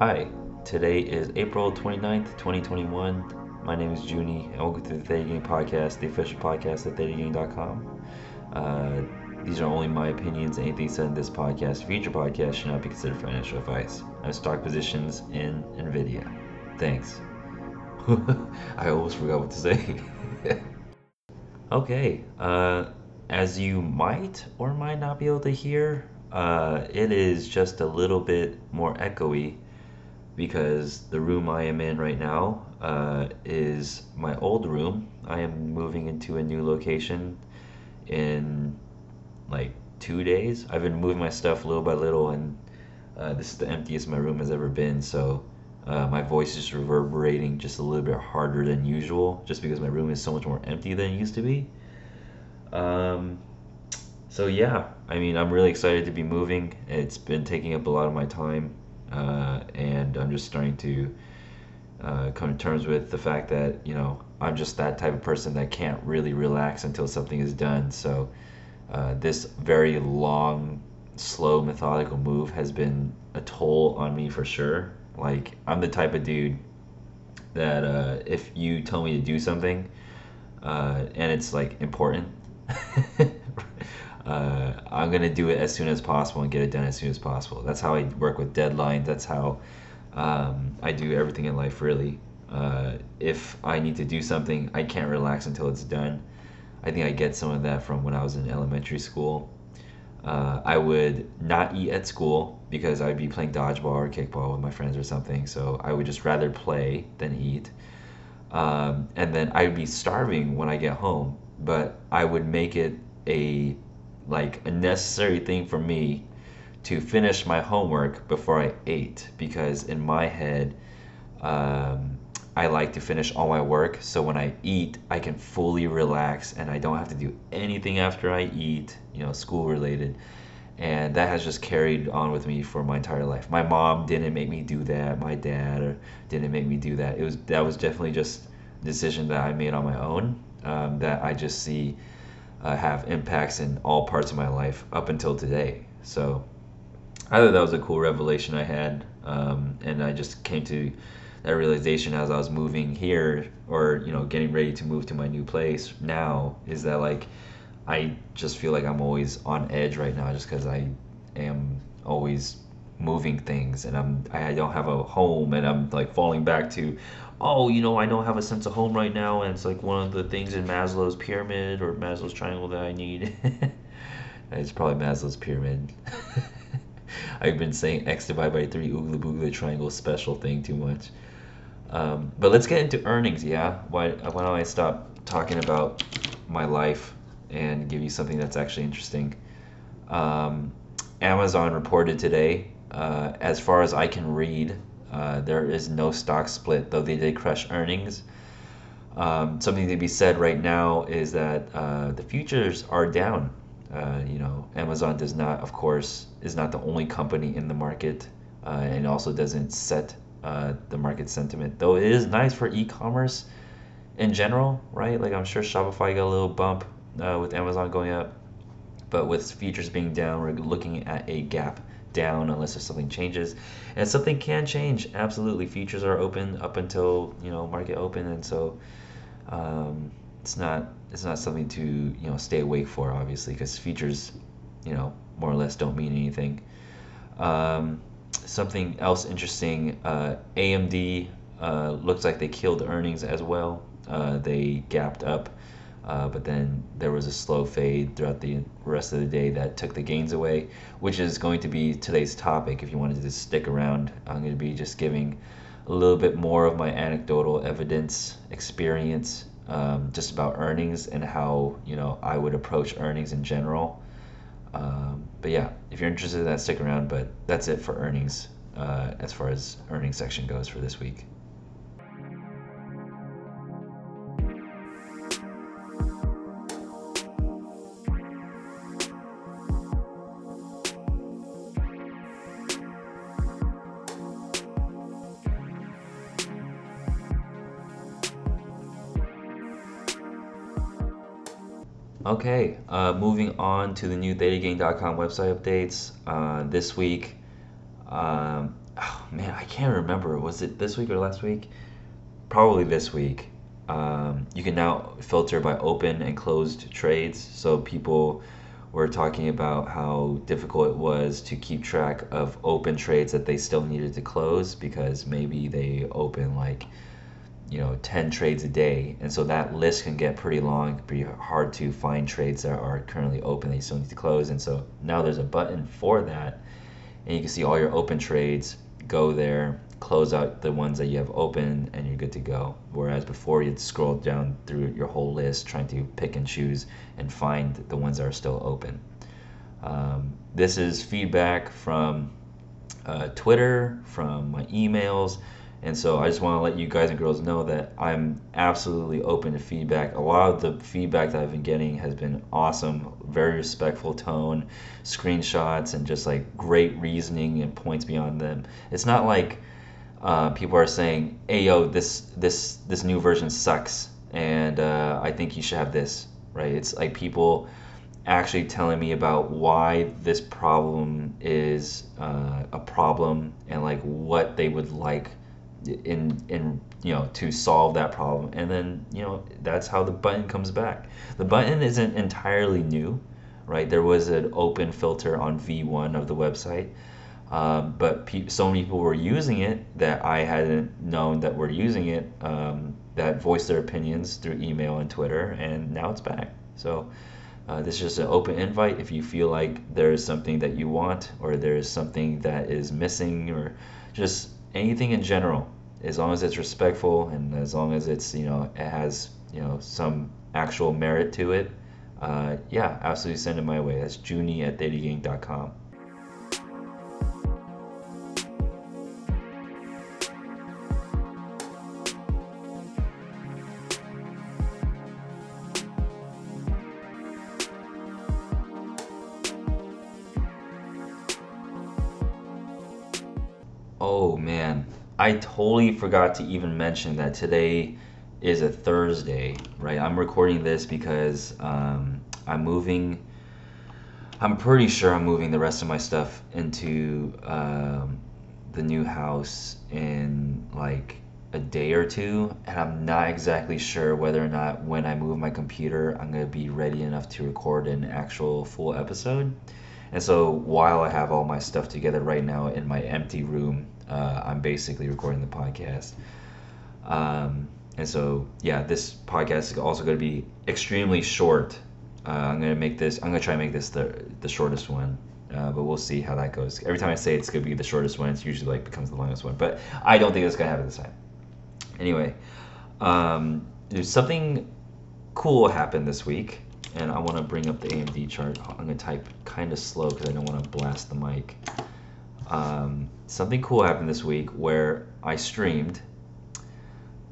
Hi, today is April 29th, 2021. My name is Junie, and welcome to the Theta Gang Podcast, the official podcast at ThetaGang.com. Uh, these are only my opinions. Anything said in this podcast, future podcast, should not be considered financial advice. I have stock positions in NVIDIA. Thanks. I almost forgot what to say. okay, uh, as you might or might not be able to hear, uh, it is just a little bit more echoey because the room I am in right now uh, is my old room. I am moving into a new location in like two days. I've been moving my stuff little by little, and uh, this is the emptiest my room has ever been. So uh, my voice is reverberating just a little bit harder than usual, just because my room is so much more empty than it used to be. Um, so yeah, I mean, I'm really excited to be moving. It's been taking up a lot of my time uh, and I'm just starting to uh, come to terms with the fact that you know I'm just that type of person that can't really relax until something is done. So uh, this very long, slow, methodical move has been a toll on me for sure. Like I'm the type of dude that uh, if you tell me to do something uh, and it's like important. uh, I'm gonna do it as soon as possible and get it done as soon as possible. That's how I work with deadlines. That's how um, I do everything in life. Really, uh, if I need to do something, I can't relax until it's done. I think I get some of that from when I was in elementary school. Uh, I would not eat at school because I'd be playing dodgeball or kickball with my friends or something. So I would just rather play than eat. Um, and then I'd be starving when I get home, but I would make it a like a necessary thing for me to finish my homework before I ate because in my head, um, I like to finish all my work so when I eat, I can fully relax and I don't have to do anything after I eat, you know, school related. And that has just carried on with me for my entire life. My mom didn't make me do that. My dad didn't make me do that. It was that was definitely just decision that I made on my own. Um, that I just see uh, have impacts in all parts of my life up until today. So I thought that was a cool revelation I had, um, and I just came to that realization as I was moving here, or you know, getting ready to move to my new place. Now is that like I just feel like I'm always on edge right now, just because I am always moving things and I'm I don't have a home and I'm like falling back to oh, you know, I don't have a sense of home right now, and it's like one of the things in Maslow's pyramid or Maslow's triangle that I need. it's probably Maslow's pyramid. I've been saying X divided by 3 oogly boogly triangle special thing too much. Um, but let's get into earnings, yeah? Why, why don't I stop talking about my life and give you something that's actually interesting? Um, Amazon reported today, uh, as far as I can read, uh, there is no stock split, though they did crush earnings. Um, something to be said right now is that uh, the futures are down. Uh, you know, Amazon does not, of course, is not the only company in the market, uh, and also doesn't set uh, the market sentiment. Though it is nice for e-commerce in general, right? Like I'm sure Shopify got a little bump with Amazon going up, but with futures being down, we're looking at a gap down unless if something changes. And something can change. Absolutely, futures are open up until you know market open, and so um, it's not it's not something to you know stay awake for obviously because futures you know more or less don't mean anything. Um, something else interesting, uh, AMD uh, looks like they killed earnings as well. Uh, they gapped up uh, but then there was a slow fade throughout the rest of the day that took the gains away, which is going to be today's topic. If you wanted to stick around, I'm going to be just giving a little bit more of my anecdotal evidence experience um, just about earnings and how you know I would approach earnings in general. Um, but yeah, if you're interested in that, stick around. But that's it for earnings uh, as far as earnings section goes for this week. Okay, uh, moving on to the new ThetaGang.com website updates. Uh, this week, um, oh man, I can't remember. Was it this week or last week? Probably this week. Um, you can now filter by open and closed trades. So people were talking about how difficult it was to keep track of open trades that they still needed to close because maybe they open like you know 10 trades a day. And so that list can get pretty long be hard to find trades that are currently open that you still need to close. And so now there's a button for that and you can see all your open trades go there close out the ones that you have open and you're good to go. Whereas before you'd scroll down through your whole list trying to pick and choose and find the ones that are still open. Um, this is feedback from uh, twitter from my emails and so I just want to let you guys and girls know that I'm absolutely open to feedback. A lot of the feedback that I've been getting has been awesome, very respectful tone, screenshots, and just like great reasoning and points beyond them. It's not like uh, people are saying, "Hey, yo, this this this new version sucks, and uh, I think you should have this." Right? It's like people actually telling me about why this problem is uh, a problem and like what they would like in in you know to solve that problem. And then you know that's how the button comes back. The button isn't entirely new right? There was an open filter on v1 of the website um, but pe- so many people were using it that i hadn't known that were using it um, that voiced their opinions through email and twitter and now it's back. So uh, this is just an open invite. If you feel like there is something that you want or there is something that is missing or just anything in general, as long as it's respectful and as long as it's you know it has you know some actual merit to it, uh, yeah, absolutely send it my way. That's Junie at thetagang.com. I totally forgot to even mention that today is a Thursday, right? I'm recording this because um, I'm moving. I'm pretty sure I'm moving the rest of my stuff into um, the new house in like a day or two, and I'm not exactly sure whether or not when I move my computer, I'm gonna be ready enough to record an actual full episode. And so while I have all my stuff together right now in my empty room, uh, I'm basically recording the podcast. Um, and so, yeah, this podcast is also going to be extremely short. Uh, I'm going to make this, I'm going to try and make this the, the shortest one. Uh, but we'll see how that goes. Every time I say it's going to be the shortest one, it's usually like becomes the longest one. But I don't think it's going to happen this time. Anyway, um, there's something cool happened this week and I want to bring up the AMD chart. I'm going to type kind of slow because I don't want to blast the mic. Um, something cool happened this week where I streamed,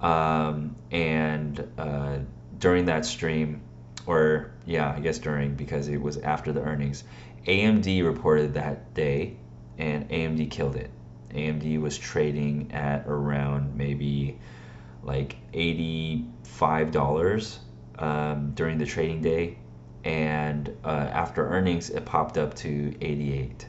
um, and uh, during that stream, or yeah, I guess during because it was after the earnings, AMD reported that day, and AMD killed it. AMD was trading at around maybe like eighty-five dollars um, during the trading day, and uh, after earnings, it popped up to 88.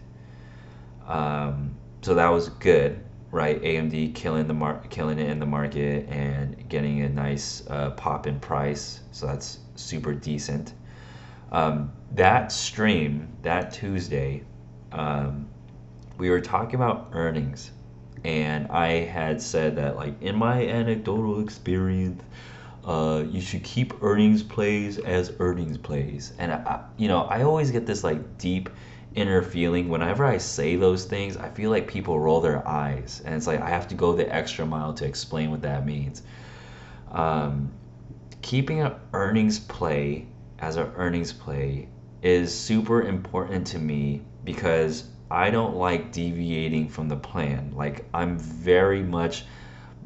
Um, so that was good, right? AMD killing the mar- killing it in the market and getting a nice uh, pop in price. So that's super decent. Um, that stream that Tuesday, um, we were talking about earnings, and I had said that like in my anecdotal experience uh, you should keep earnings plays as earnings plays. And I, you know, I always get this like deep inner feeling whenever I say those things. I feel like people roll their eyes, and it's like I have to go the extra mile to explain what that means. Um, keeping an earnings play as an earnings play is super important to me because I don't like deviating from the plan. Like I'm very much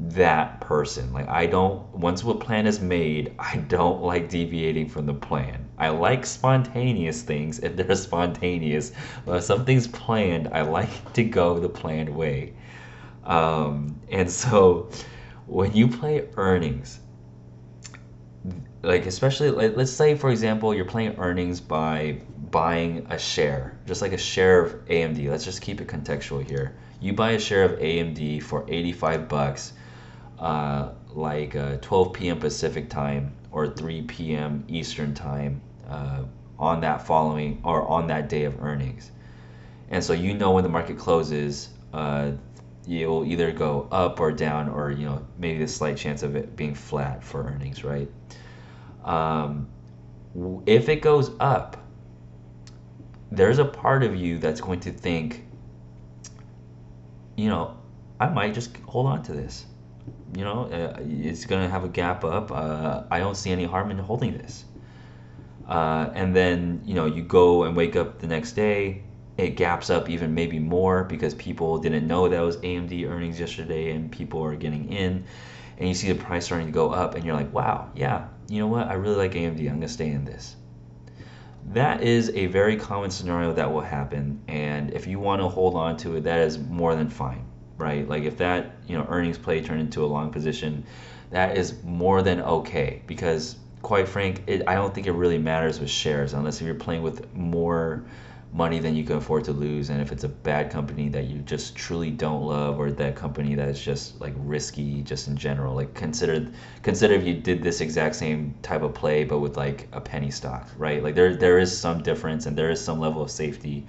that person. Like I don't once a plan is made, I don't like deviating from the plan. I like spontaneous things if they're spontaneous. But if something's planned, I like to go the planned way. Um, and so when you play earnings, like especially like, let's say for example you're playing earnings by buying a share, just like a share of AMD. Let's just keep it contextual here. You buy a share of AMD for 85 bucks, uh, like uh, 12 p.m. Pacific time or 3 p.m. Eastern time uh, on that following or on that day of earnings. And so you know when the market closes, uh, you'll either go up or down, or you know maybe a slight chance of it being flat for earnings, right? Um, if it goes up, there's a part of you that's going to think, you know, I might just hold on to this. You know, uh, it's going to have a gap up. Uh, I don't see any harm in holding this. Uh, and then, you know, you go and wake up the next day, it gaps up even maybe more because people didn't know that was AMD earnings yesterday and people are getting in. And you see the price starting to go up, and you're like, wow, yeah, you know what? I really like AMD. I'm going to stay in this. That is a very common scenario that will happen. And if you want to hold on to it, that is more than fine, right? Like if that, you know, earnings play turned into a long position, that is more than okay because quite frank, it, I don't think it really matters with shares unless if you're playing with more money than you can afford to lose and if it's a bad company that you just truly don't love or that company that is just like risky just in general. Like consider consider if you did this exact same type of play but with like a penny stock right? Like there there is some difference and there is some level of safety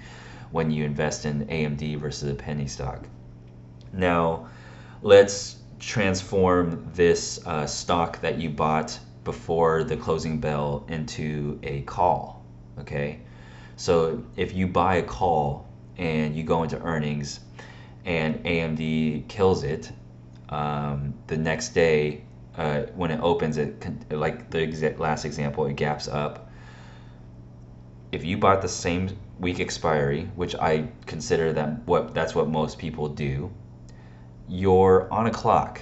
when you invest in AMD versus a penny stock now let's transform this uh, stock that you bought before the closing bell into a call okay so if you buy a call and you go into earnings and AMD kills it, um, the next day uh, when it opens, it like the last example, it gaps up. If you bought the same week expiry, which I consider that what that's what most people do, you're on a clock.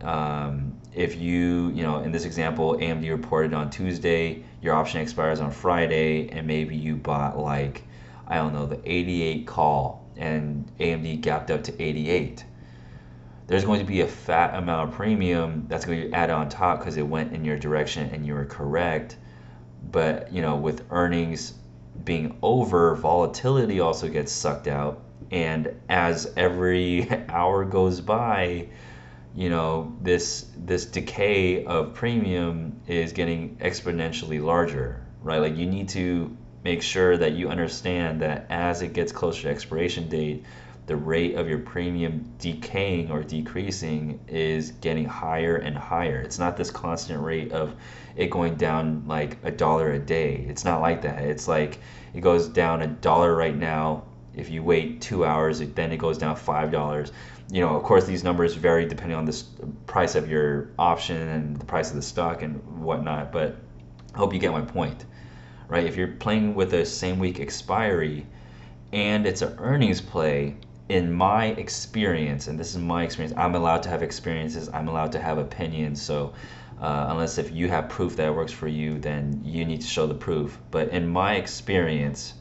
Um, if you, you know, in this example, AMD reported on Tuesday, your option expires on Friday, and maybe you bought like, I don't know, the 88 call, and AMD gapped up to 88. There's going to be a fat amount of premium that's going to be added on top because it went in your direction and you were correct. But, you know, with earnings being over, volatility also gets sucked out. And as every hour goes by, you know this this decay of premium is getting exponentially larger right? Like you need to make sure that you understand that as it gets closer to expiration date the rate of your premium decaying or decreasing is getting higher and higher. It's not this constant rate of it going down like a dollar a day. It's not like that. It's like it goes down a dollar right now if you wait two hours it, then it goes down five dollars you know, of course, these numbers vary depending on the price of your option and the price of the stock and whatnot. But I hope you get my point, right? If you're playing with a same week expiry and it's an earnings play, in my experience, and this is my experience, I'm allowed to have experiences. I'm allowed to have opinions. So. Uh, unless if you have proof that works for you, then you need to show the proof. But in my experience,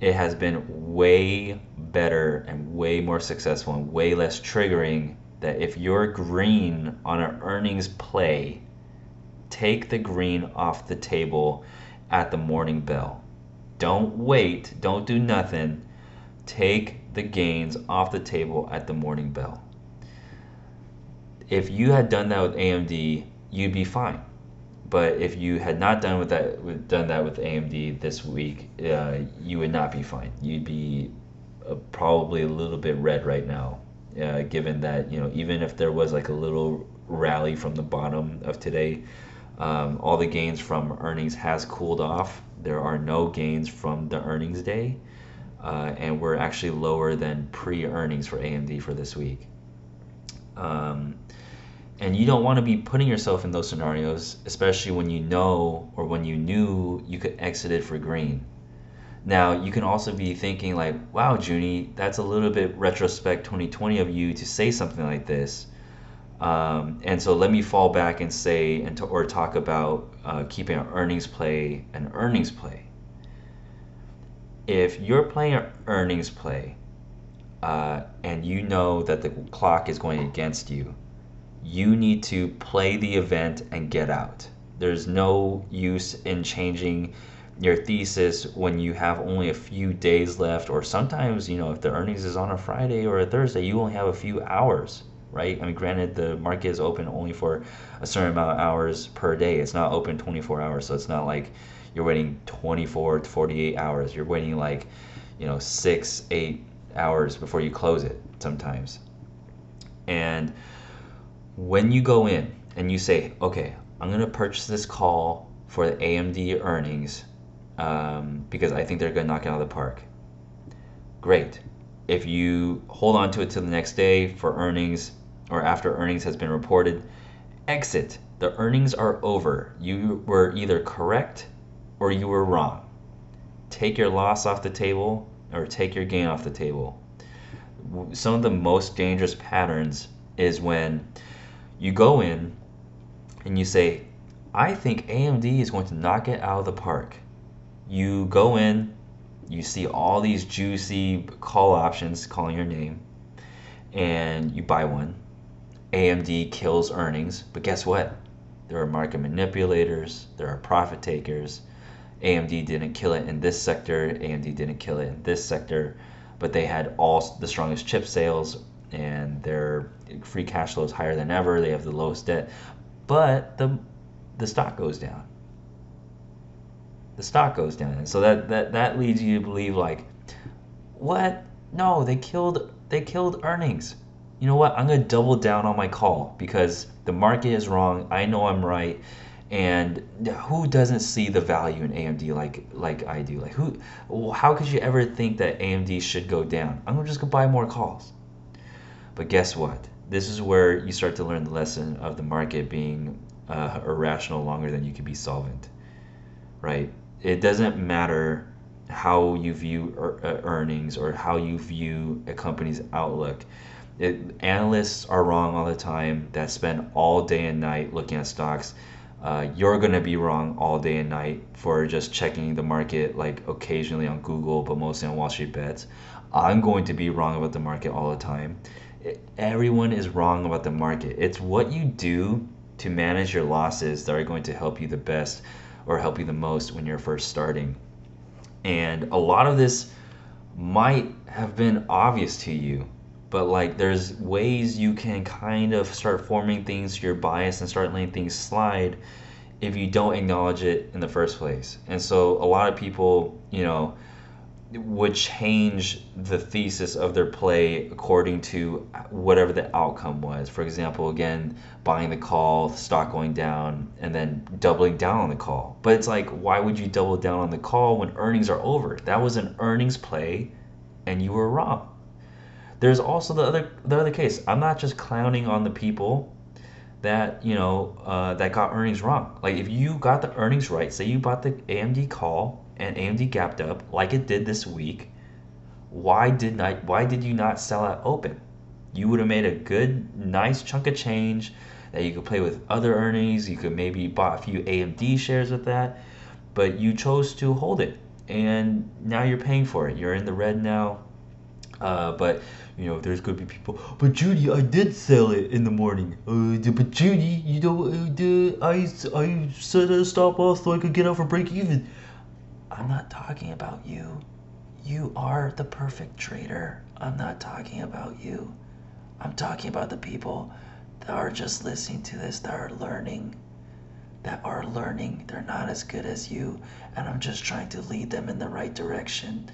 it has been way better and way more successful and way less triggering that if you're green on an earnings play, take the green off the table at the morning bell. Don't wait, don't do nothing. Take the gains off the table at the morning bell. If you had done that with AMD, you'd be fine but if you had not done with that with, done that with AMD this week, uh, you would not be fine. You'd be uh, probably a little bit red right now, uh, given that you know even if there was like a little rally from the bottom of today, um, all the gains from earnings has cooled off. There are no gains from the earnings day, uh, and we're actually lower than pre-earnings for AMD for this week. Um, and you don't want to be putting yourself in those scenarios, especially when you know or when you knew you could exit it for green. Now, you can also be thinking like, wow, Junie, that's a little bit retrospect 2020 of you to say something like this. Um, and so let me fall back and say, and to, or talk about uh, keeping an earnings play an earnings play. If you're playing an earnings play uh, and you know that the clock is going against you, you need to play the event and get out. There's no use in changing your thesis when you have only a few days left, or sometimes, you know, if the earnings is on a Friday or a Thursday, you only have a few hours, right? I mean, granted, the market is open only for a certain amount of hours per day. It's not open 24 hours, so it's not like you're waiting 24 to 48 hours. You're waiting like, you know, six, eight hours before you close it sometimes. And when you go in and you say, okay, I'm going to purchase this call for the AMD earnings um, because I think they're going to knock it out of the park. Great. If you hold on to it till the next day for earnings or after earnings has been reported, exit. The earnings are over. You were either correct or you were wrong. Take your loss off the table or take your gain off the table. Some of the most dangerous patterns is when you go in and you say, I think AMD is going to knock it out of the park. You go in, you see all these juicy call options calling your name, and you buy one. AMD kills earnings, but guess what? There are market manipulators, there are profit takers, AMD didn't kill it in this sector, AMD didn't kill it in this sector, but they had all the strongest chip sales and their free cash flow is higher than ever. They have the lowest debt, but the the stock goes down. The stock goes down, and so that that that leads you to believe like, what? No, they killed they killed earnings. You know what? I'm gonna double down on my call because the market is wrong. I know I'm right and who doesn't see the value in AMD like like I do? Like who? How could you ever think that AMD should go down? I'm just gonna buy more calls. But guess what? This is where you start to learn the lesson of the market being uh, irrational longer than you can be solvent. Right? It doesn't matter how you view uh, earnings or how you view a company's outlook. It, analysts are wrong all the time that spend all day and night looking at stocks uh, you're going to be wrong all day and night for just checking the market like occasionally on Google, but mostly on Wall Street Bets. I'm going to be wrong about the market all the time. Everyone is wrong about the market. It's what you do to manage your losses that are going to help you the best or help you the most when you're first starting. And a lot of this might have been obvious to you but like there's ways you can kind of start forming things your bias and start letting things slide if you don't acknowledge it in the first place and so a lot of people you know would change the thesis of their play according to whatever the outcome was for example again buying the call the stock going down and then doubling down on the call but it's like why would you double down on the call when earnings are over that was an earnings play and you were wrong there's also the other the other case. I'm not just clowning on the people that you know uh, that got earnings wrong. Like if you got the earnings right, say you bought the AMD call and AMD gapped up like it did this week, why did not why did you not sell at open? You would have made a good nice chunk of change that you could play with other earnings. You could maybe buy a few AMD shares with that, but you chose to hold it, and now you're paying for it. You're in the red now. Uh, but you know, there's gonna be people. But Junie, I did sell it in the morning. Uh, but Junie, you know, uh, I I set a stop loss so I could get out for break even. I'm not talking about you. You are the perfect trader. I'm not talking about you. I'm talking about the people that are just listening to this, that are learning, that are learning. They're not as good as you, and I'm just trying to lead them in the right direction.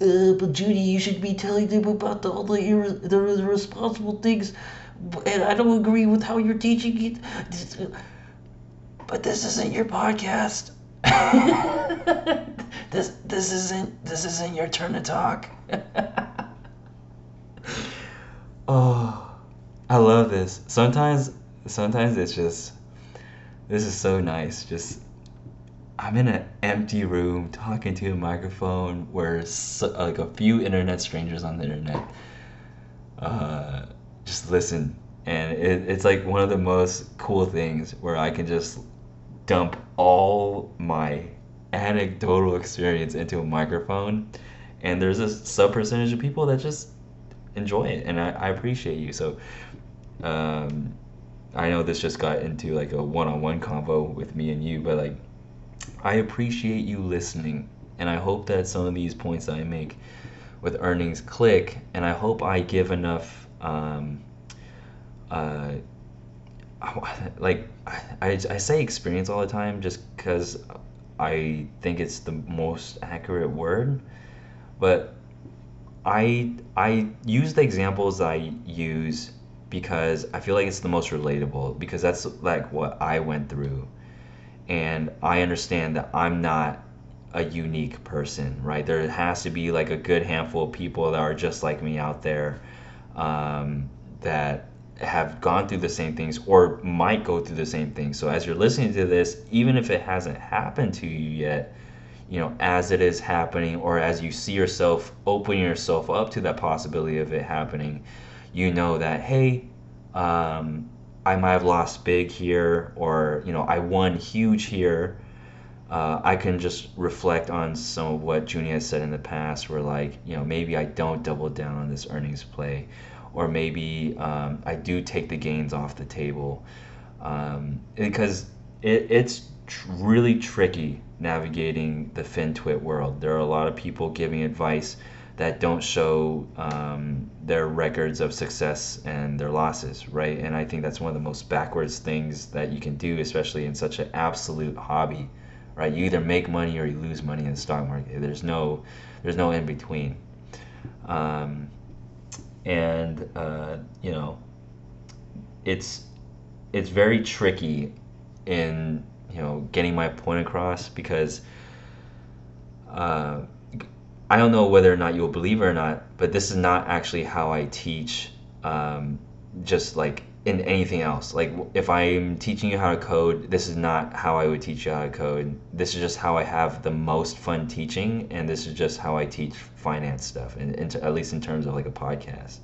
Uh, but Junie, you should be telling them about the, all the, irre- the irresponsible things, and I don't agree with how you're teaching it. But this isn't your podcast. this this isn't this isn't your turn to talk. oh, I love this. Sometimes sometimes it's just this is so nice. Just I'm in an empty room talking to a microphone where so, like a few internet strangers on the internet uh, just listen, and it, it's like one of the most cool things where I can just dump all my anecdotal experience into a microphone, and there's a sub percentage of people that just enjoy it, and I, I appreciate you. So, um, I know this just got into like a one-on-one convo with me and you, but like I appreciate you listening, and I hope that some of these points that I make with earnings click, and I hope I give enough. Um, uh, like I, I say experience all the time just because I think it's the most accurate word, but I I use the examples I use because I feel like it's the most relatable because that's like what I went through and I understand that I'm not a unique person, right? There has to be like a good handful of people that are just like me out there um, that have gone through the same things or might go through the same things. So as you're listening to this, even if it hasn't happened to you yet, you know, as it is happening or as you see yourself opening yourself up to that possibility of it happening, you know that, hey, um, I might have lost big here or, you know, I won huge here. Uh, I can just reflect on some of what Junie has said in the past, where like, you know, maybe I don't double down on this earnings play, or maybe um, I do take the gains off the table, um, because it, it's tr- really tricky navigating the FinTwit world. There are a lot of people giving advice that don't show um, their records of success and their losses, right? And I think that's one of the most backwards things that you can do, especially in such an absolute hobby, right? You either make money or you lose money in the stock market. There's no, there's no in between. Um, and uh, you know, it's it's very tricky in you know getting my point across because uh, I don't know whether or not you'll believe it or not, but this is not actually how I teach. Um, just like in anything else, like if I'm teaching you how to code, this is not how I would teach you how to code. This is just how I have the most fun teaching, and this is just how I teach finance stuff, and, and at least in terms of like a podcast.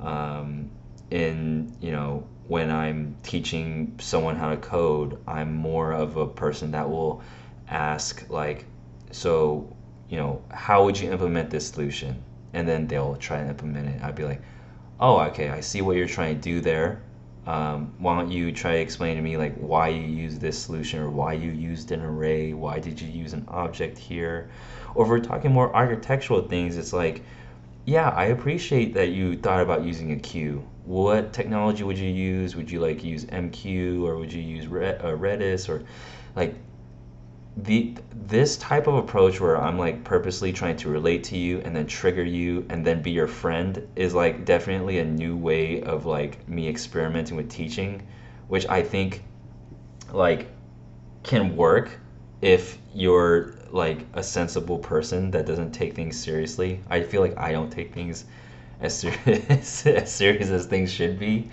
Um, in you know when I'm teaching someone how to code, I'm more of a person that will ask like, so, you know, how would you implement this solution? And then they'll try and implement it. I'd be like, oh, okay, I see what you're trying to do there. Um, why don't you try to explain to me like why you use this solution or why you used an array? Why did you use an object here? Or if we're talking more architectural things, it's like, yeah, I appreciate that you thought about using a queue what technology would you use? Would you like use MQ or would you use uh, Redis or like the this type of approach where I'm like purposely trying to relate to you and then trigger you and then be your friend is like definitely a new way of like me experimenting with teaching, which I think like can work if you're like a sensible person that doesn't take things seriously. I feel like I don't take things as serious as serious as things should be.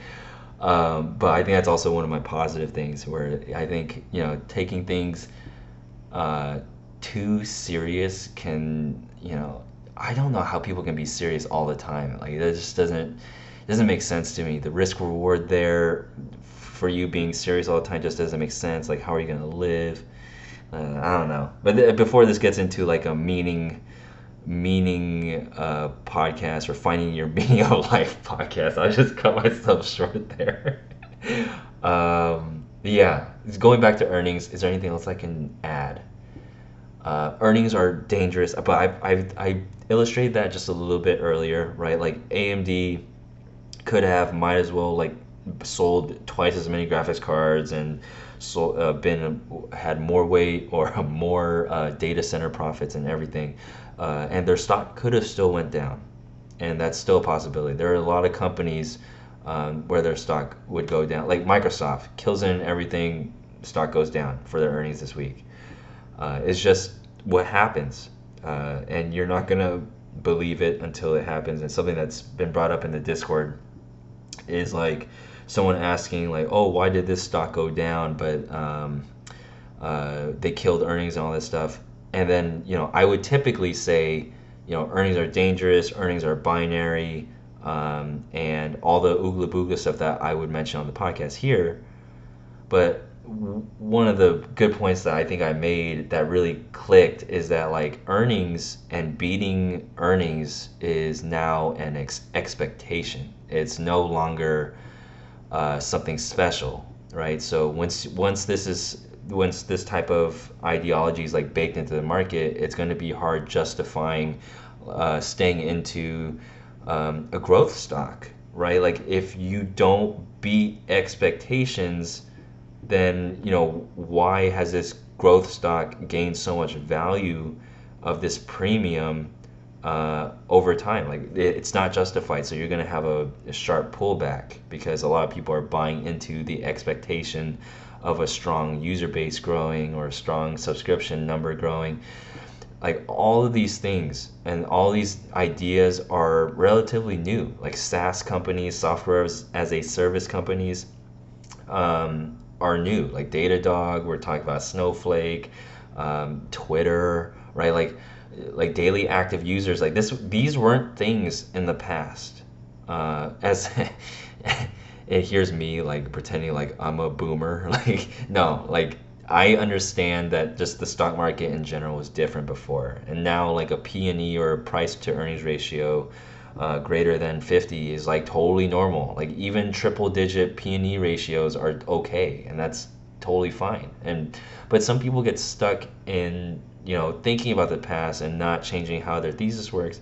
Um, but I think that's also one of my positive things where I think you know taking things uh, too serious can you know I don't know how people can be serious all the time. Like that just doesn't doesn't make sense to me. The risk reward there for you being serious all the time just doesn't make sense. Like how are you gonna live? Uh, I don't know. But th- before this gets into like a meaning meaning uh, podcast or finding your meaning of life podcast. I just cut myself short there. um, yeah, going back to earnings. Is there anything else I can add? Uh, earnings are dangerous, but I, I, I illustrated that just a little bit earlier, right? Like AMD could have might as well like sold twice as many graphics cards and so uh, been had more weight or more uh, data center profits and everything uh, and their stock could have still went down, and that's still a possibility. There are a lot of companies um, where their stock would go down, like Microsoft kills in everything, stock goes down for their earnings this week. Uh, it's just what happens, uh, and you're not gonna believe it until it happens. And something that's been brought up in the Discord is like someone asking like, "Oh, why did this stock go down?" But um, uh, they killed earnings and all this stuff and then you know I would typically say you know earnings are dangerous, earnings are binary, um, and all the oogla boogla stuff that I would mention on the podcast here. But one of the good points that I think I made that really clicked is that like earnings and beating earnings is now an ex- expectation. It's no longer uh, something special, right? So once once this is once this type of ideology is like baked into the market, it's going to be hard justifying uh, staying into um, a growth stock, right? Like if you don't beat expectations, then you know why has this growth stock gained so much value of this premium uh, over time? Like it, it's not justified, so you're going to have a, a sharp pullback because a lot of people are buying into the expectation of a strong user base growing or a strong subscription number growing like all of these things and all these ideas are relatively new like saas companies software as, a service companies um, are new. Like datadog we're talking about snowflake um, twitter right? Like like daily active users like this these weren't things in the past. Uh, as it hears me like pretending like i'm a boomer like no like I understand that just the stock market in general was different before, and now like a P/E or price to earnings ratio uh, greater than 50 is like totally normal. Like even triple digit P/E ratios are okay, and that's totally fine. And but some people get stuck in you know thinking about the past and not changing how their thesis works.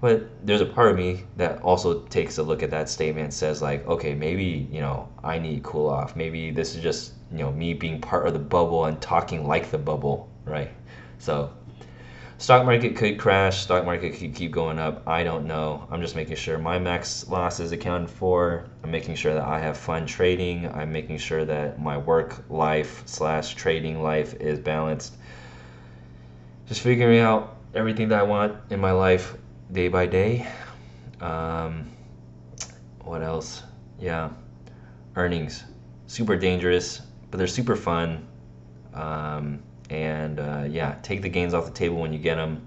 But there's a part of me that also takes a look at that statement says like, okay, maybe you know I need cool off. Maybe this is just you know me being part of the bubble and talking like the bubble, right? So stock market could crash, stock market could keep going up. I don't know. I'm just making sure my max loss is accounted for. I'm making sure that I have fun trading. I'm making sure that my work life slash trading life is balanced. Just figuring out everything that I want in my life day by day. Um, what else? Yeah, earnings super dangerous but they're super fun. Um, and uh, yeah, take the gains off the table when you get them.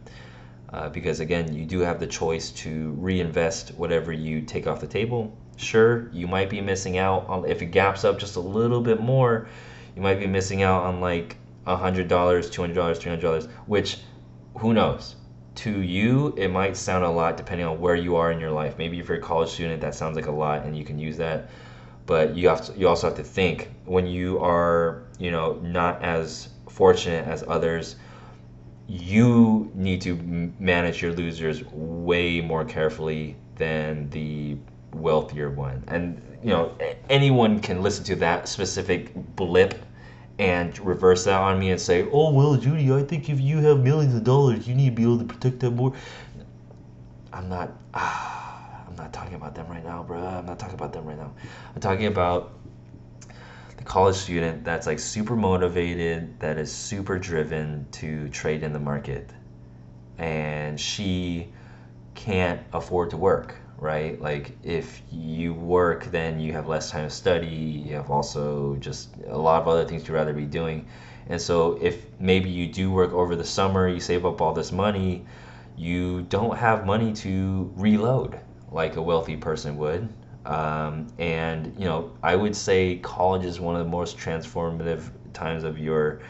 Uh, because again, you do have the choice to reinvest whatever you take off the table. Sure, you might be missing out on if it gaps up just a little bit more, you might be missing out on like $100, $200, $300, which who knows? To you, it might sound a lot depending on where you are in your life. Maybe if you're a college student, that sounds like a lot and you can use that but you have to, you also have to think when you are you know not as fortunate as others you need to manage your losers way more carefully than the wealthier one and you know anyone can listen to that specific blip and reverse that on me and say oh well Junie i think if you have millions of dollars you need to be able to protect that more i'm not ah I'm not talking about them right now, bro. I'm not talking about them right now. I'm talking about the college student that's like super motivated, that is super driven to trade in the market. And she can't afford to work, right? Like if you work, then you have less time to study. You have also just a lot of other things you'd rather be doing. And so if maybe you do work over the summer, you save up all this money, you don't have money to reload like a wealthy person would. Um, and you know, I would say college is one of the most transformative times of your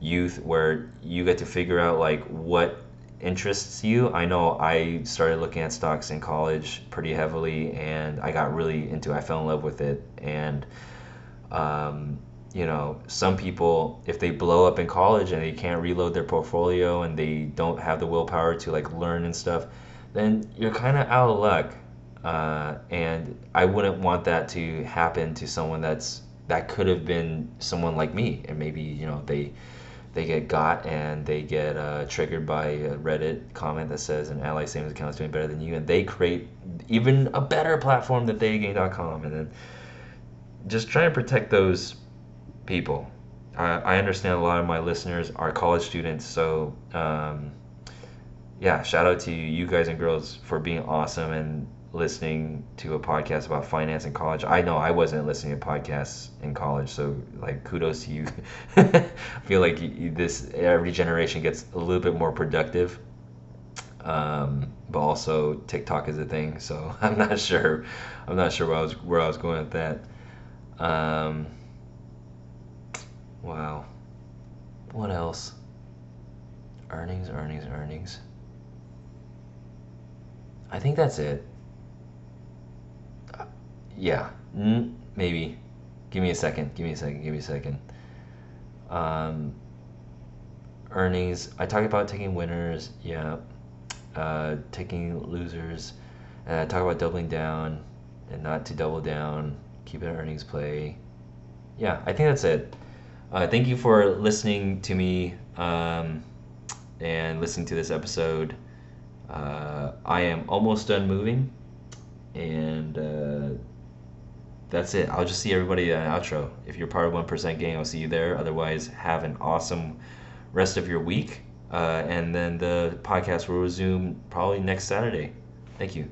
youth where you get to figure out like what interests you. I know I started looking at stocks in college pretty heavily, and I got really into. I fell in love with it, and um, you know, some people if they blow up in college and they can't reload their portfolio and they don't have the willpower to like learn and stuff, then you're kind of out of luck. Uh, and I wouldn't want that to happen to someone that's that could have been someone like me, and maybe you know they they get got and they get uh, triggered by a Reddit comment that says an ally savings account is doing better than you, and they create even a better platform than thetagang.com, and then just try and protect those people. I, I understand a lot of my listeners are college students, so um, yeah, shout out to you guys and girls for being awesome and listening to a podcast about finance in college. I know I wasn't listening to podcasts in college, so like kudos to you. I feel like this every generation gets a little bit more productive. Um, but also TikTok is a thing, so I'm not sure. I'm not sure where I was where I was going with that. Um, wow. What else? Earnings, earnings, earnings. I think that's it yeah, mm, maybe. Give me a second. Give me a second. Give me a second. Um, earnings. I talk about taking winners. Yeah. Uh, taking losers. And I talk about doubling down and not to double down. Keep it earnings play. Yeah, I think that's it. Uh, thank you for listening to me um, and listening to this episode. Uh, I am almost done moving, and uh, that's it. I'll just see everybody at an outro. If you're part of One Percent Gang, I'll see you there. Otherwise, have an awesome rest of your week, uh, and then the podcast will resume probably next Saturday. Thank you.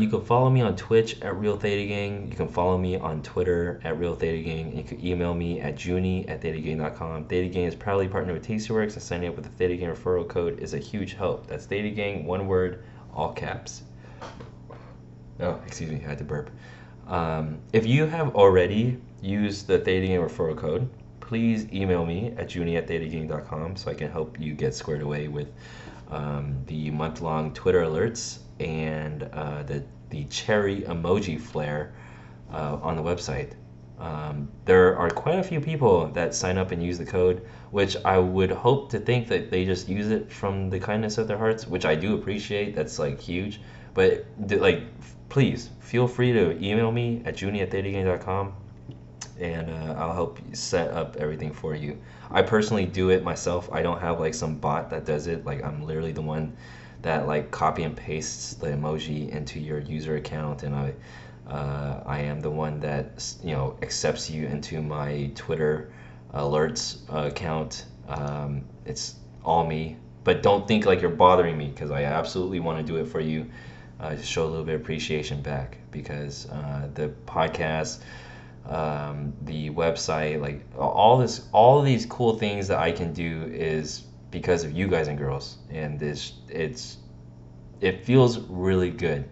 You can follow me on Twitch at Real Theta Gang. You can follow me on Twitter at Real Theta Gang. You can email me at junie at thetagang.com. Theta Gang is proudly partnered with Tastyworks, and signing up with the Theta Gang referral code is a huge help. That's Theta Gang, one word, all caps. Oh, excuse me, I had to burp. Um, if you have already used the Theta Gang referral code, please email me at junie at thetagang.com so I can help you get squared away with um, the month long Twitter alerts and uh, the the cherry emoji flare uh, on the website. Um, there are quite a few people that sign up and use the code, which I would hope to think that they just use it from the kindness of their hearts, which I do appreciate. That's like huge. But like, please feel free to email me at junie at and uh, I'll help set up everything for you. I personally do it myself. I don't have like some bot that does it. Like I'm literally the one that like copy and pastes the emoji into your user account and I uh, I am the one that you know accepts you into my Twitter alerts account. Um, it's all me, but don't think like you're bothering me because I absolutely want to do it for you. Uh, to show a little bit of appreciation back because uh, the podcast, um, the website, like all this, all these cool things that I can do is because of you guys and girls, and this it's it feels really good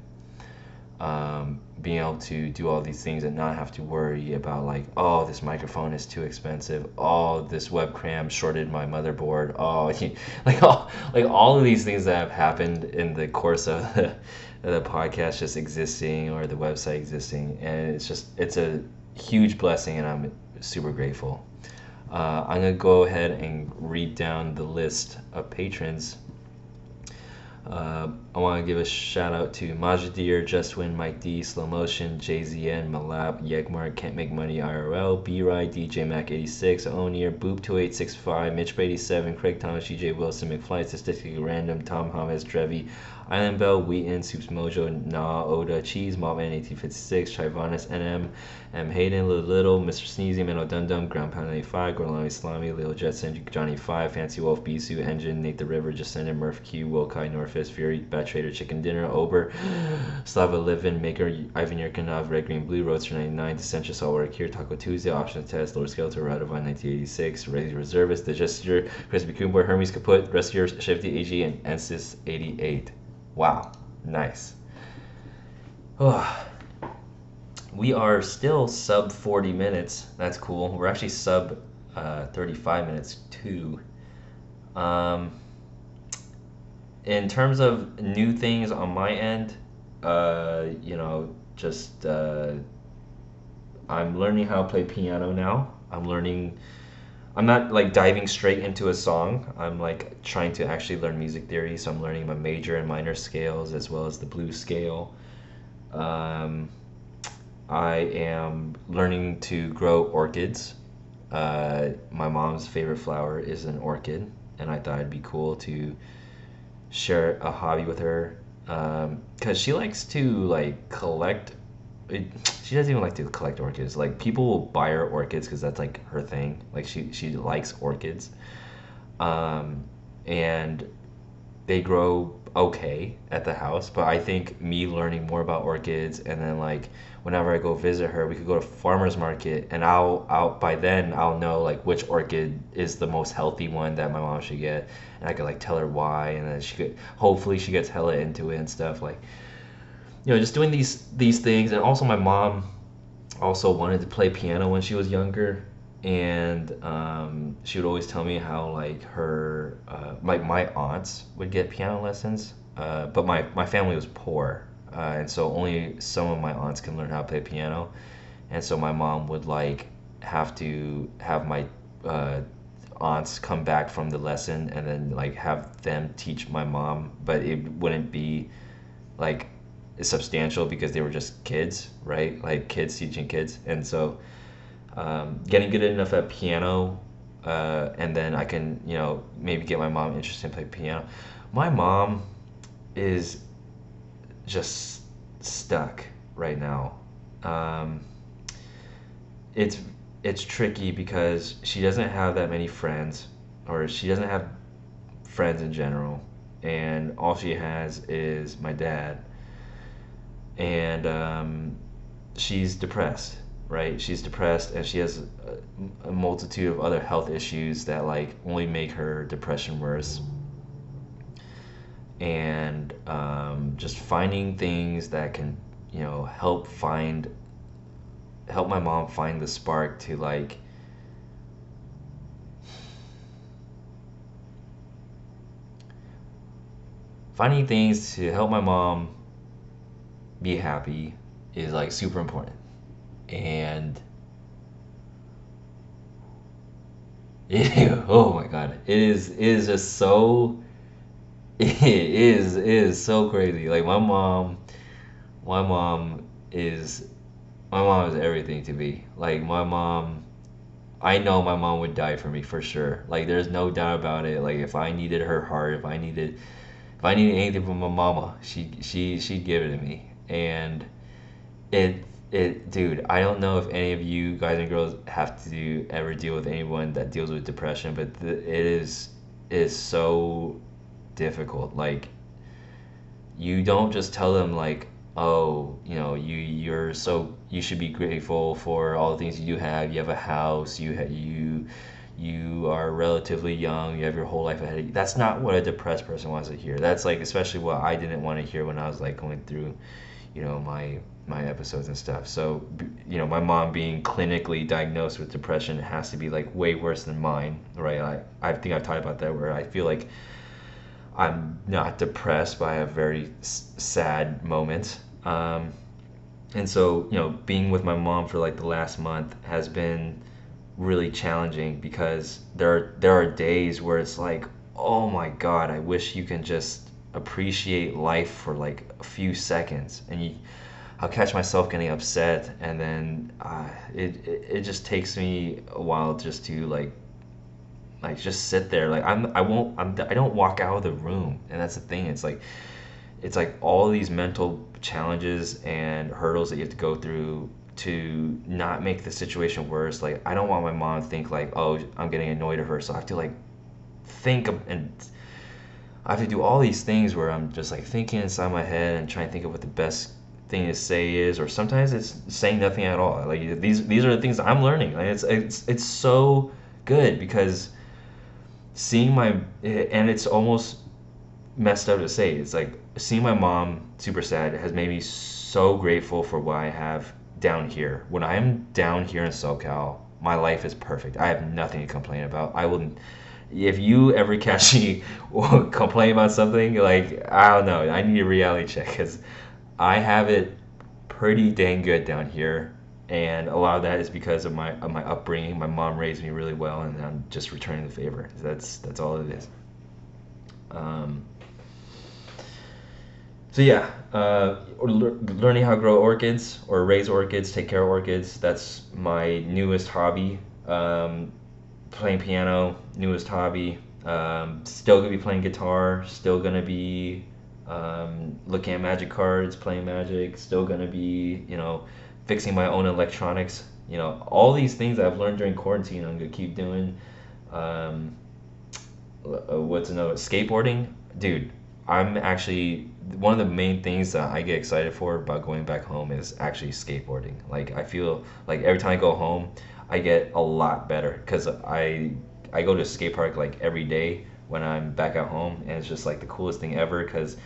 um, being able to do all these things and not have to worry about like oh this microphone is too expensive. Oh this webcam shorted my motherboard. Oh like all like all of these things that have happened in the course of the, the podcast just existing or the website existing. And it's just it's a huge blessing and i'm super grateful uh, I'm gonna go ahead and read down the list of patrons. Uh, I want to give a shout out to Majadir, Justwin, Mike D, Slow Motion, JZN, Malab, Yegmar, Can't Make Money IRL, B Ride, DJ Mac 86, Onier, Boop 2865, Mitch 87, Craig Thomas, GJ Wilson, McFly, Statistically Random, Tom Hamas, Trevi, Island Bell, Wheaton, Soups Mojo, Na, Oda, Cheese, Mobman 1856, Chivanis, NM, M. Hayden, Little Little, Mr. Sneezy, Mano Dum Dum, Ground Pound 95, Gorlami Slami, Lil Jetson, Johnny 5, Fancy Wolf, Bisu, Engine, Nate the River, Jascendant, Murph Q, Wilkai, Norfist, Fury, Trader, Chicken Dinner, Ober, Slava Livin, Maker, Ivan Yerkinov, Red Green Blue, Roadster 99, Dissentia Saltwater Here, Taco Tuesday, Option Test, Lord Skeletor, Radovan 1986, Ready Reservist, The Gesture, Crispy Coonboy, Hermes Kaput, Yours, Shifty AG, and Ensis 88. Wow, nice. Oh, we are still sub 40 minutes. That's cool. We're actually sub uh, 35 minutes too. Um, in terms of new things on my end, uh, you know, just uh, I'm learning how to play piano now. I'm learning. I'm not like diving straight into a song. I'm like trying to actually learn music theory. So I'm learning my major and minor scales as well as the blues scale. Um, I am learning to grow orchids. Uh, my mom's favorite flower is an orchid, and I thought it'd be cool to share a hobby with her because um, she likes to like collect. She doesn't even like to collect orchids. Like people will buy her orchids because that's like her thing. Like she she likes orchids, um, and they grow okay at the house. But I think me learning more about orchids and then like whenever I go visit her, we could go to farmers market and I'll I'll by then I'll know like which orchid is the most healthy one that my mom should get. And I could like tell her why and then she could hopefully she gets hella into it and stuff like you know just doing these these things. And also my mom also wanted to play piano when she was younger. And um, she would always tell me how like her uh, like my aunts would get piano lessons uh, but my, my family was poor uh, and so only some of my aunts can learn how to play piano. And so my mom would like have to have my uh, aunts come back from the lesson and then like have them teach my mom. But it wouldn't be like substantial because they were just kids right? Like kids teaching kids. And so um, getting good enough at piano uh, and then i can you know maybe get my mom interested in play piano. My mom is just stuck right now. Um, it's it's tricky because she doesn't have that many friends, or she doesn't have friends in general, and all she has is my dad. And um, she's depressed, right? She's depressed, and she has a, a multitude of other health issues that like only make her depression worse and um, just finding things that can you know help find help my mom find the spark to like finding things to help my mom be happy is like super important. And it, oh my god it is it is just so it is it is so crazy. Like my mom, my mom is my mom is everything to me. Like my mom, I know my mom would die for me for sure. Like there's no doubt about it. Like if I needed her heart, if I needed, if I needed anything from my mama, she she she'd give it to me. And it it dude, I don't know if any of you guys and girls have to ever deal with anyone that deals with depression, but the, it is is so difficult. Like you don't just tell them like, oh, you know, you you're so you should be grateful for all the things you do have. You have a house. You have you you are relatively young. You have your whole life ahead of you. That's not what a depressed person wants to hear. That's like especially what I didn't want to hear when I was like going through, you know, my my episodes and stuff. So, you know, my mom being clinically diagnosed with depression has to be like way worse than mine, right? I, I think I've talked about that where I feel like I'm not depressed, but I have very s- sad moments. Um, and so, you know, being with my mom for like the last month has been really challenging because there are, there are days where it's like, oh my god, I wish you can just appreciate life for like a few seconds, and you, I'll catch myself getting upset, and then uh, it, it it just takes me a while just to like like just sit there. Like i'm i won't I'm, i don't walk out of the room. And that's the thing. It's like it's like all these mental challenges and hurdles that you have to go through to not make the situation worse. Like i don't want my mom to think like oh i'm getting annoyed at her. So i have to like think and i have to do all these things where i'm just like thinking inside my head and trying to think of what the best thing to say is. Or sometimes it's saying nothing at all. Like these these are the things i'm learning. Like it's it's it's so good because seeing my and it's almost messed up to say it's like seeing my mom super sad has made me so grateful for what I have down here. When I am down here in SoCal, my life is perfect. I have nothing to complain about. I will if you ever catch me complain about something like I don't know, I need a reality check because I have it pretty dang good down here and a lot of that is because of my of my upbringing. My mom raised me really well, and I'm just returning the favor. That's that's all it is. Um, so yeah, uh, learning how to grow orchids or raise orchids, take care of orchids. That's my newest hobby. Um, playing piano, newest hobby. Um, still gonna be playing guitar. Still gonna be um, looking at magic cards, playing magic. Still gonna be you know fixing my own electronics. You know, all these things I've learned during quarantine, I'm gonna keep doing. Um, uh, what's another skateboarding, dude? I'm actually one of the main things that I get excited for about going back home is actually skateboarding. Like I feel like every time I go home, I get a lot better because I I go to a skate park like every day when I'm back at home, and it's just like the coolest thing ever because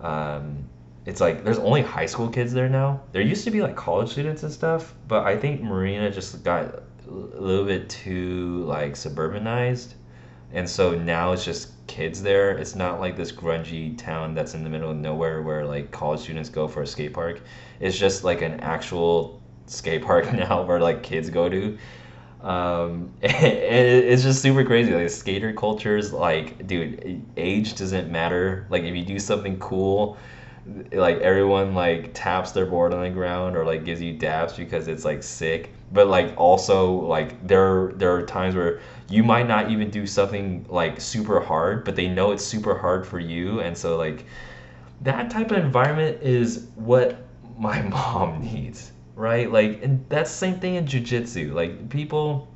um, it's like there's only high school kids there now. There used to be like college students and stuff, but I think Marina just got a little bit too like suburbanized, and so now it's just kids there. It's not like this grungy town that's in the middle of nowhere where like college students go for a skate park. It's just like an actual skate park now where like kids go to. Um, and it's just super crazy. Like skater culture is like, dude, age doesn't matter. Like if you do something cool, like everyone like taps their board on the ground or like gives you dabs because it's like sick. But like also like there there are times where you might not even do something like super hard, but they know it's super hard for you, and so like that type of environment is what my mom needs right? Like, and that's the same thing in jujitsu. Like, people,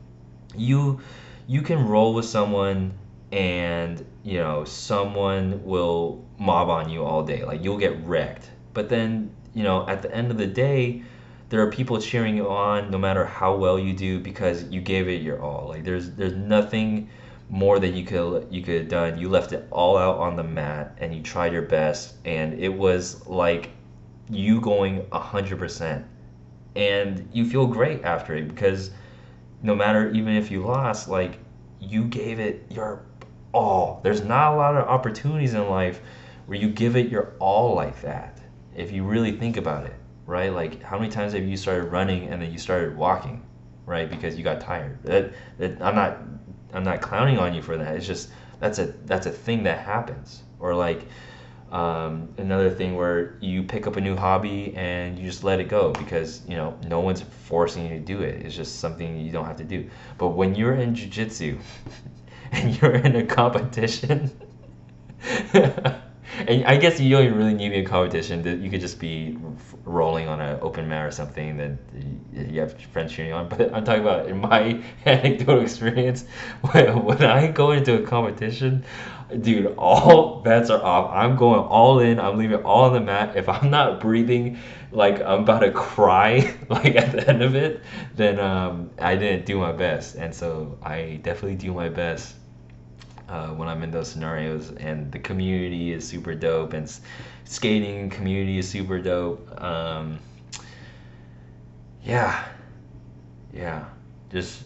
you you can roll with someone, and you know someone will mob on you all day. Like, you'll get wrecked. But then, you know, at the end of the day, there are people cheering you on no matter how well you do because you gave it your all. Like, there's there's nothing more than you could you could have done. You left it all out on the mat and you tried your best, and it was like you going a hundred percent and you feel great after it because no matter even if you lost like you gave it your all there's not a lot of opportunities in life where you give it your all like that if you really think about it right like how many times have you started running and then you started walking right because you got tired that, that i'm not i'm not clowning on you for that it's just that's a that's a thing that happens or like um, another thing where you pick up a new hobby and you just let it go because you know no one's forcing you to do it. It's just something you don't have to do. But when you're in jujitsu and you're in a competition, and I guess you don't really need to be a competition. That you could just be rolling on an open mat or something that you have friends cheering on. But I'm talking about in my anecdotal experience when, when I go into a competition dude, all bets are off. I'm going all in. I'm leaving all on the mat. If I'm not breathing like I'm about to cry, like at the end of it, then um, I didn't do my best. And so I definitely do my best uh, when I'm in those scenarios. And the community is super dope, and skating community is super dope. Um, yeah, yeah, just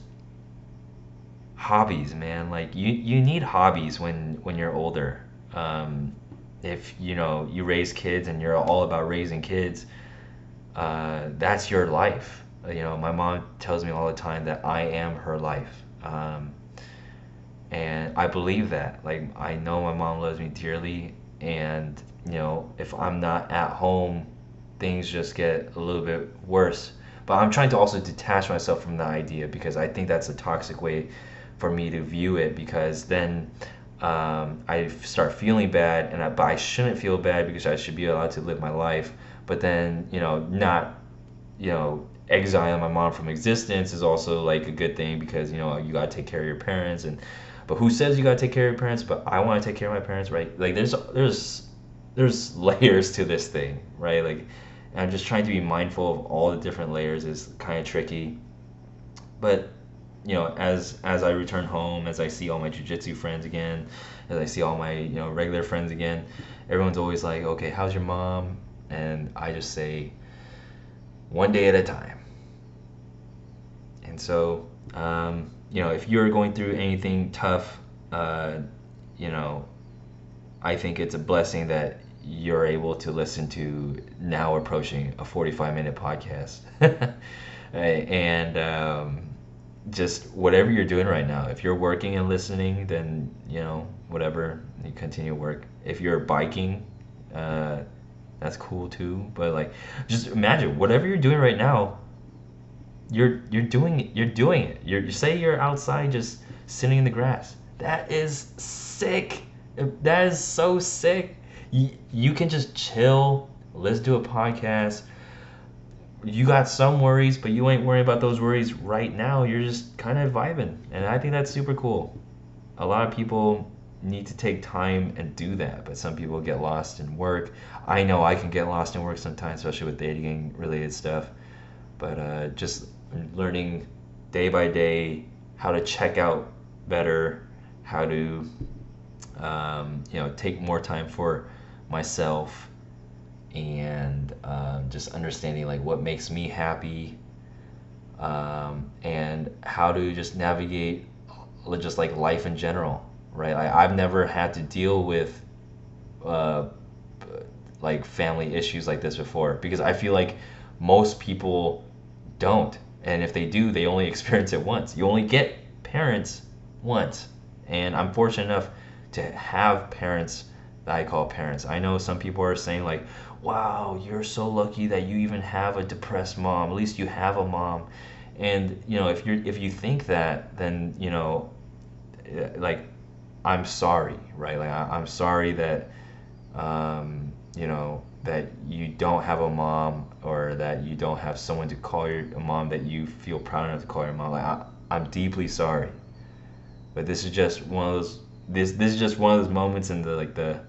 hobbies, man. Like you you need hobbies when when you're older. Um, if you know you raise kids and you're all about raising kids, uh, that's your life. You know, my mom tells me all the time that I am her life. Um, and I believe that. Like I know my mom loves me dearly, and you know if I'm not at home, things just get a little bit worse. But I'm trying to also detach myself from the idea because I think that's a toxic way for me to view it because then um, I start feeling bad, and I, but I shouldn't feel bad because I should be allowed to live my life. But then you know, not you know, exiling my mom from existence is also like a good thing because you know you gotta take care of your parents and. But who says you gotta take care of your parents? But I want to take care of my parents, right? Like there's there's there's layers to this thing, right? Like I'm just trying to be mindful of all the different layers is kind of tricky. But you know, as as I return home, as I see all my jujitsu friends again, as I see all my you know regular friends again, everyone's always like, "Okay, how's your mom?" And I just say, "One day at a time." And so, um, you know, if you're going through anything tough, uh, you know, I think it's a blessing that you're able to listen to now approaching a 45 minute podcast. and um, just whatever you're doing right now. If you're working and listening, then you know whatever you continue work. If you're biking, uh, that's cool too. But like, just imagine whatever you're doing right now. You're you're doing it. You're doing it. You're you say you're outside just sitting in the grass. That is sick. That is so sick. You, you can just chill, Let's do a podcast, you got some worries, but you ain't worrying about those worries right now. You're just kind of vibing, and I think that's super cool. A lot of people need to take time and do that. But some people get lost in work. I know I can get lost in work sometimes, especially with dating related stuff. But uh, just learning day by day how to check out better, how to um, you know take more time for myself, and um, just understanding like what makes me happy, um, and how to just navigate just like life in general, right? I've never had to deal with uh, like family issues like this before because I feel like most people don't. And if they do, they only experience it once. You only get parents once. And I'm fortunate enough to have parents that I call parents. I know some people are saying, like, wow, you're so lucky that you even have a depressed mom. At least you have a mom. And you know, if you if you think that, then you know, eh, like, I'm sorry, right? Like, I, am sorry that, um, you know, that you don't have a mom or that you don't have someone to call your mom that you feel proud enough to call your mom. Like I, I'm deeply sorry, but this is just one of those. This this is just one of those moments in the like the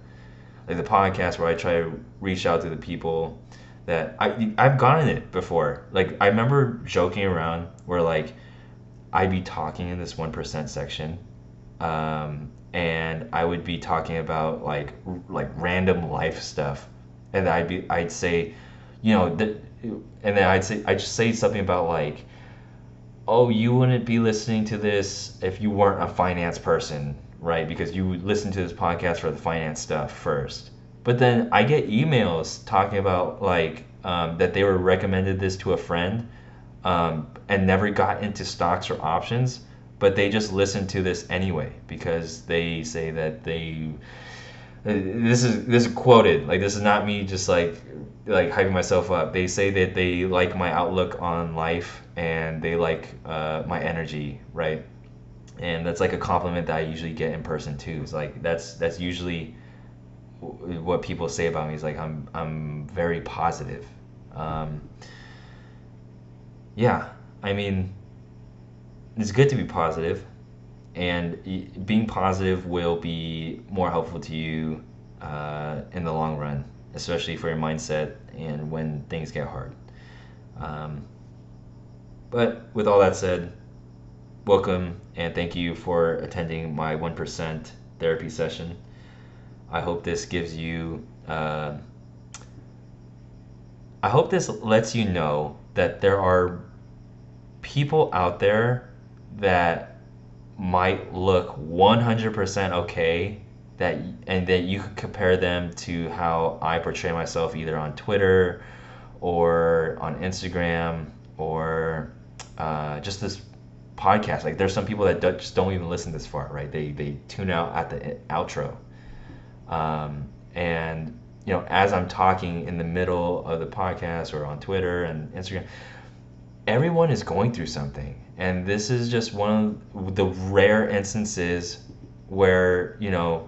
like the podcast where I try to reach out to the people that I I've gotten it before. Like I remember joking around where like I'd be talking in this one percent section, um, and I would be talking about like like random life stuff and I'd be I'd say, you know, the, and then I'd say I'd just say something about like, oh, you wouldn't be listening to this if you weren't a finance person, right? Because you listen to this podcast for the finance stuff first. But then I get emails talking about like um, that they were recommended this to a friend um, and never got into stocks or options, but they just listened to this anyway because they say that they this is this is quoted. Like this is not me just like like hyping myself up. They say that they like my outlook on life and they like uh, my energy right? And that's like a compliment that i usually get in person too. It's like that's that's usually what people say about me. Is like i'm i'm very positive. Um, yeah. I mean it's good to be positive and being positive will be more helpful to you uh, in the long run, especially for your mindset and when things get hard. Um, but with all that said, welcome and thank you for attending my 1% therapy session. I hope this gives you, uh, I hope this lets you know that there are people out there that might look 100% okay that and that you could compare them to how I portray myself either on Twitter or on Instagram or uh, just this podcast. Like there's some people that do, just don't even listen this far, right? They they tune out at the outro. Um, and you know, as I'm talking in the middle of the podcast or on Twitter and Instagram, everyone is going through something and this is just one of the rare instances where you know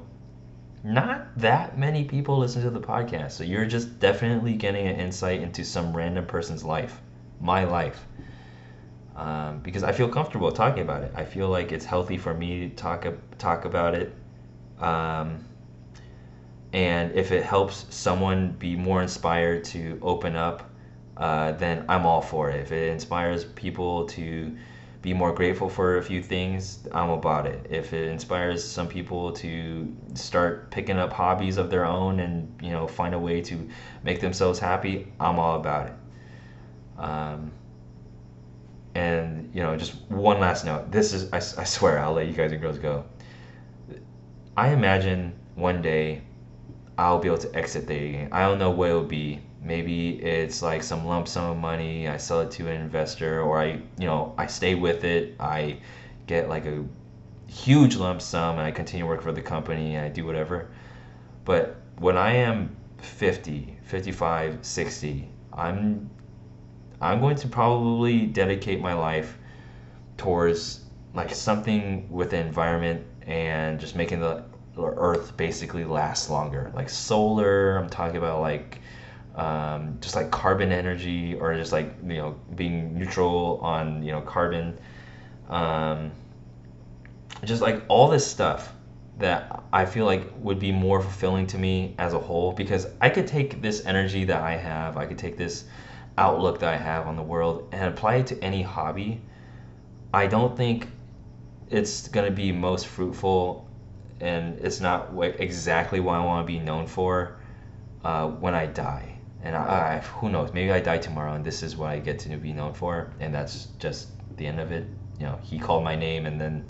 not that many people listen to the podcast. So you're just definitely getting an insight into some random person's life my life. Um, because i feel comfortable talking about it. I feel like it's healthy for me to talk, talk about it. Um, and if it helps someone be more inspired to open up uh, then i'm all for it. If it inspires people to be more grateful for a few things, I'm about it. If it inspires some people to start picking up hobbies of their own and you know find a way to make themselves happy, I'm all about it. Um, and you know, just one last note. This is I, I swear I'll let you guys and girls go. I imagine one day I'll be able to exit dating. I don't know what it will be maybe it's like some lump sum of money i sell it to an investor or i you know i stay with it i get like a huge lump sum and i continue work for the company and i do whatever. But when i am 50 55 60 i'm i'm going to probably dedicate my life towards like something with the environment and just making the earth basically last longer. Like solar i'm talking about like um, just like carbon energy or just like you know being neutral on you know carbon um, just like all this stuff that I feel like would be more fulfilling to me as a whole because I could take this energy that I have, I could take this outlook that I have on the world and apply it to any hobby. I don't think it's going to be most fruitful and it's not exactly what I want to be known for uh, when I die. And I, I, who knows, maybe I die tomorrow and this is what I get to be known for, and that's just the end of it. You know, he called my name and then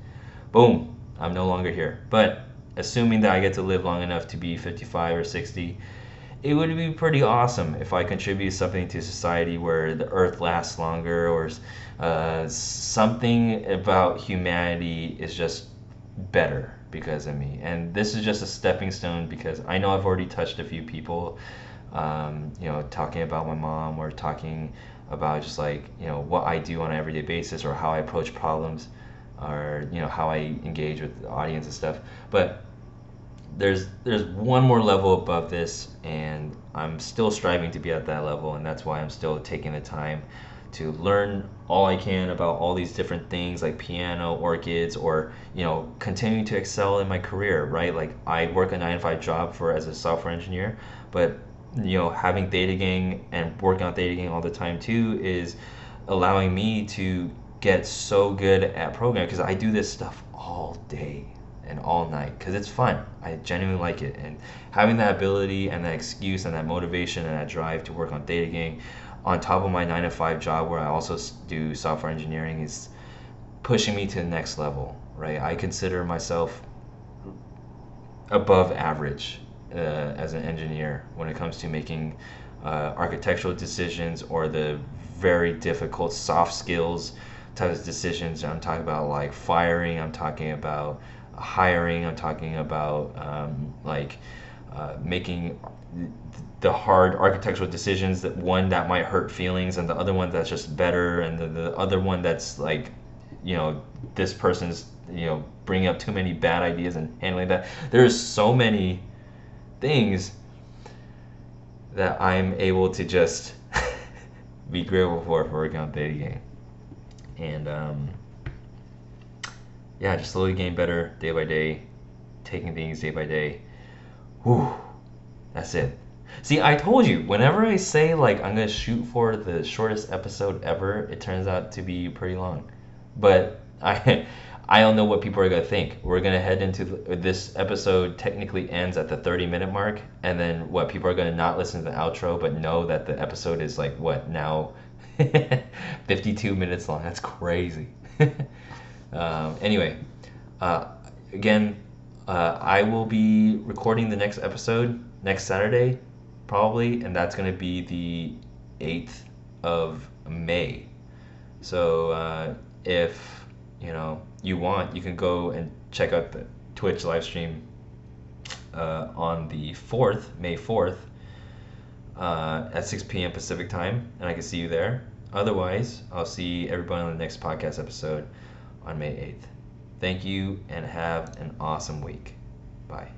boom, I'm no longer here. But assuming that I get to live long enough to be 55 or 60, it would be pretty awesome if I contribute something to society where the earth lasts longer or uh, something about humanity is just better because of me. And this is just a stepping stone because I know I've already touched a few people, um, you know, talking about my mom or talking about just like, you know, what I do on an everyday basis or how I approach problems or, you know, how I engage with the audience and stuff. But there's there's one more level above this and I'm still striving to be at that level and that's why I'm still taking the time to learn all I can about all these different things like piano, orchids, or you know, continuing to excel in my career, right? Like I work a nine to five job for as a software engineer, but you know, having Theta Gang and working on Theta Gang all the time too is allowing me to get so good at programming because I do this stuff all day and all night because it's fun. I genuinely like it, and having that ability and that excuse and that motivation and that drive to work on Theta Gang on top of my nine to five job where I also do software engineering is pushing me to the next level, right? I consider myself above average uh, as an engineer when it comes to making uh, architectural decisions or the very difficult soft skills types of decisions. I'm talking about like firing, I'm talking about hiring, I'm talking about um, like uh, making the hard architectural decisions that one that might hurt feelings and the other one that's just better and the, the other one that's like you know this person's you know bringing up too many bad ideas and handling that there's so many things that i'm able to just be grateful for for working on Theta Gang and um, yeah just slowly getting better day by day taking things day by day Whew that's it. See, I told you, whenever I say like I'm gonna shoot for the shortest episode ever, it turns out to be pretty long. But I I don't know what people are gonna think. We're gonna head into this episode. Technically ends at the 30 minute mark, and then what people are gonna not listen to the outro, but know that the episode is like what now, 52 minutes long. That's crazy. um, anyway, uh, again, uh, I will be recording the next episode next Saturday, probably, and that's going to be the 8th of May. So uh, if you know you want, you can go and check out the Twitch live stream uh, on the 4th, May 4th, uh, at 6 p.m. Pacific time, and I can see you there. Otherwise, I'll see everybody on the next podcast episode on May 8th. Thank you and have an awesome week. Bye.